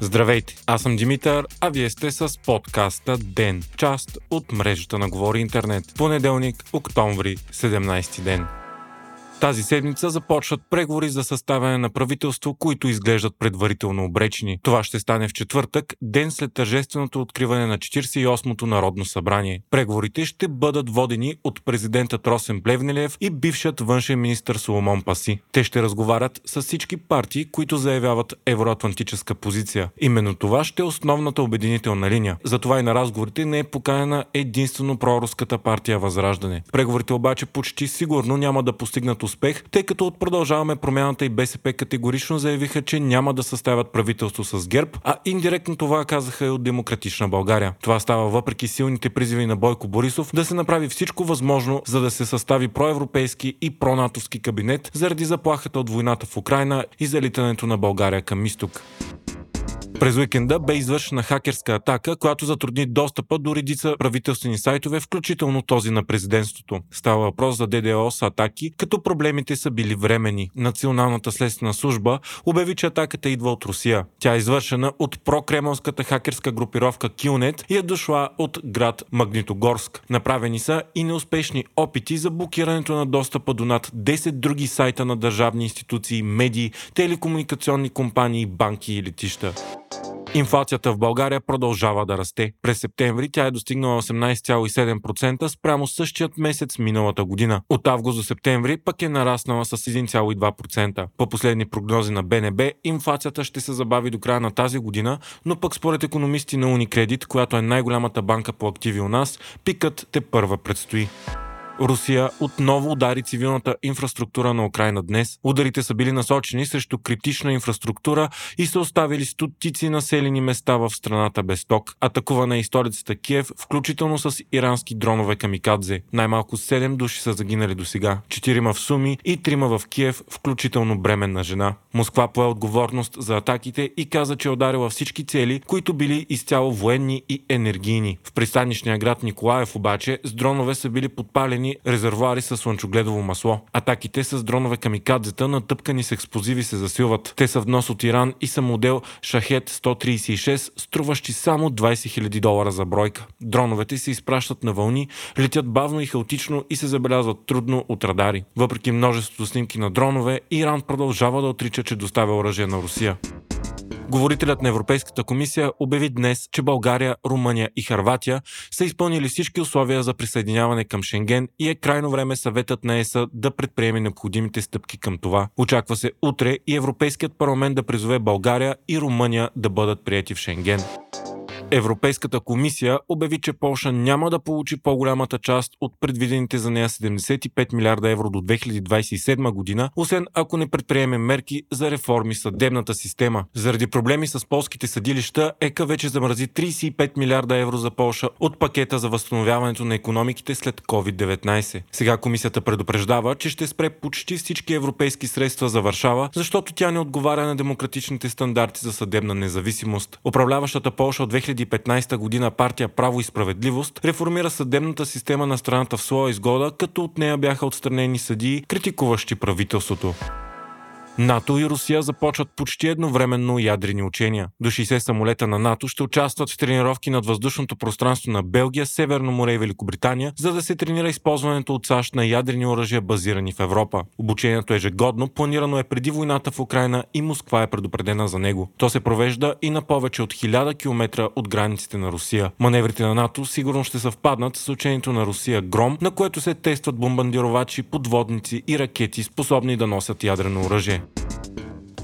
Здравейте, аз съм Димитър, а вие сте с подкаста ДЕН, част от мрежата на Говори Интернет. Понеделник, октомври, 17 ден. Тази седмица започват преговори за съставяне на правителство, които изглеждат предварително обречени. Това ще стане в четвъртък, ден след тържественото откриване на 48-то Народно събрание. Преговорите ще бъдат водени от президента Росен Плевнелев и бившият външен министр Соломон Паси. Те ще разговарят с всички партии, които заявяват евроатлантическа позиция. Именно това ще е основната обединителна линия. Затова и на разговорите не е поканена единствено проруската партия Възраждане. Преговорите обаче почти сигурно няма да постигнат успех, тъй като от продължаваме промяната и БСП категорично заявиха, че няма да съставят правителство с ГЕРБ, а индиректно това казаха и от Демократична България. Това става въпреки силните призиви на Бойко Борисов да се направи всичко възможно, за да се състави проевропейски и пронатовски кабинет заради заплахата от войната в Украина и залитането на България към изток. През уикенда бе извършена хакерска атака, която затрудни достъпа до редица правителствени сайтове, включително този на президентството. Става въпрос за ДДОС атаки, като проблемите са били времени. Националната следствена служба обяви, че атаката идва от Русия. Тя е извършена от прокремълската хакерска групировка Килнет и е дошла от град Магнитогорск. Направени са и неуспешни опити за блокирането на достъпа до над 10 други сайта на държавни институции, медии, телекомуникационни компании, банки и летища. Инфлацията в България продължава да расте. През септември тя е достигнала 18,7% спрямо същият месец миналата година. От август до септември пък е нараснала с 1,2%. По последни прогнози на БНБ, инфлацията ще се забави до края на тази година, но пък според економисти на Уникредит, която е най-голямата банка по активи у нас, пикът те първа предстои. Русия отново удари цивилната инфраструктура на Украина днес. Ударите са били насочени срещу критична инфраструктура и са оставили стотици населени места в страната без ток. Атакувана е и столицата Киев, включително с ирански дронове камикадзе. Най-малко 7 души са загинали до сега. Четирима в Суми и трима в Киев, включително бременна жена. Москва пое отговорност за атаките и каза, че е ударила всички цели, които били изцяло военни и енергийни. В пристанищния град Николаев обаче с дронове са били подпалени разположени резервуари с слънчогледово масло. Атаките с дронове камикадзета, натъпкани с експлозиви, се засилват. Те са внос от Иран и са модел Шахет 136, струващи само 20 000 долара за бройка. Дроновете се изпращат на вълни, летят бавно и хаотично и се забелязват трудно от радари. Въпреки множеството снимки на дронове, Иран продължава да отрича, че доставя оръжие на Русия. Говорителят на Европейската комисия обяви днес, че България, Румъния и Харватия са изпълнили всички условия за присъединяване към Шенген и е крайно време съветът на ЕСА да предприеме необходимите стъпки към това. Очаква се утре и Европейският парламент да призове България и Румъния да бъдат прияти в Шенген. Европейската комисия обяви, че Полша няма да получи по-голямата част от предвидените за нея 75 милиарда евро до 2027 година, освен ако не предприеме мерки за реформи в съдебната система. Заради проблеми с полските съдилища, ЕКА вече замрази 35 милиарда евро за Полша от пакета за възстановяването на економиките след COVID-19. Сега комисията предупреждава, че ще спре почти всички европейски средства за Варшава, защото тя не отговаря на демократичните стандарти за съдебна независимост. Управляващата Полша от 2015 година партия Право и справедливост реформира съдебната система на страната в своя изгода, като от нея бяха отстранени съдии, критикуващи правителството. НАТО и Русия започват почти едновременно ядрени учения. До 60 самолета на НАТО ще участват в тренировки над въздушното пространство на Белгия, Северно море и Великобритания, за да се тренира използването от САЩ на ядрени оръжия, базирани в Европа. Обучението е ежегодно, планирано е преди войната в Украина и Москва е предупредена за него. То се провежда и на повече от 1000 км от границите на Русия. Маневрите на НАТО сигурно ще съвпаднат с учението на Русия Гром, на което се тестват бомбардировачи, подводници и ракети, способни да носят ядрено оръжие.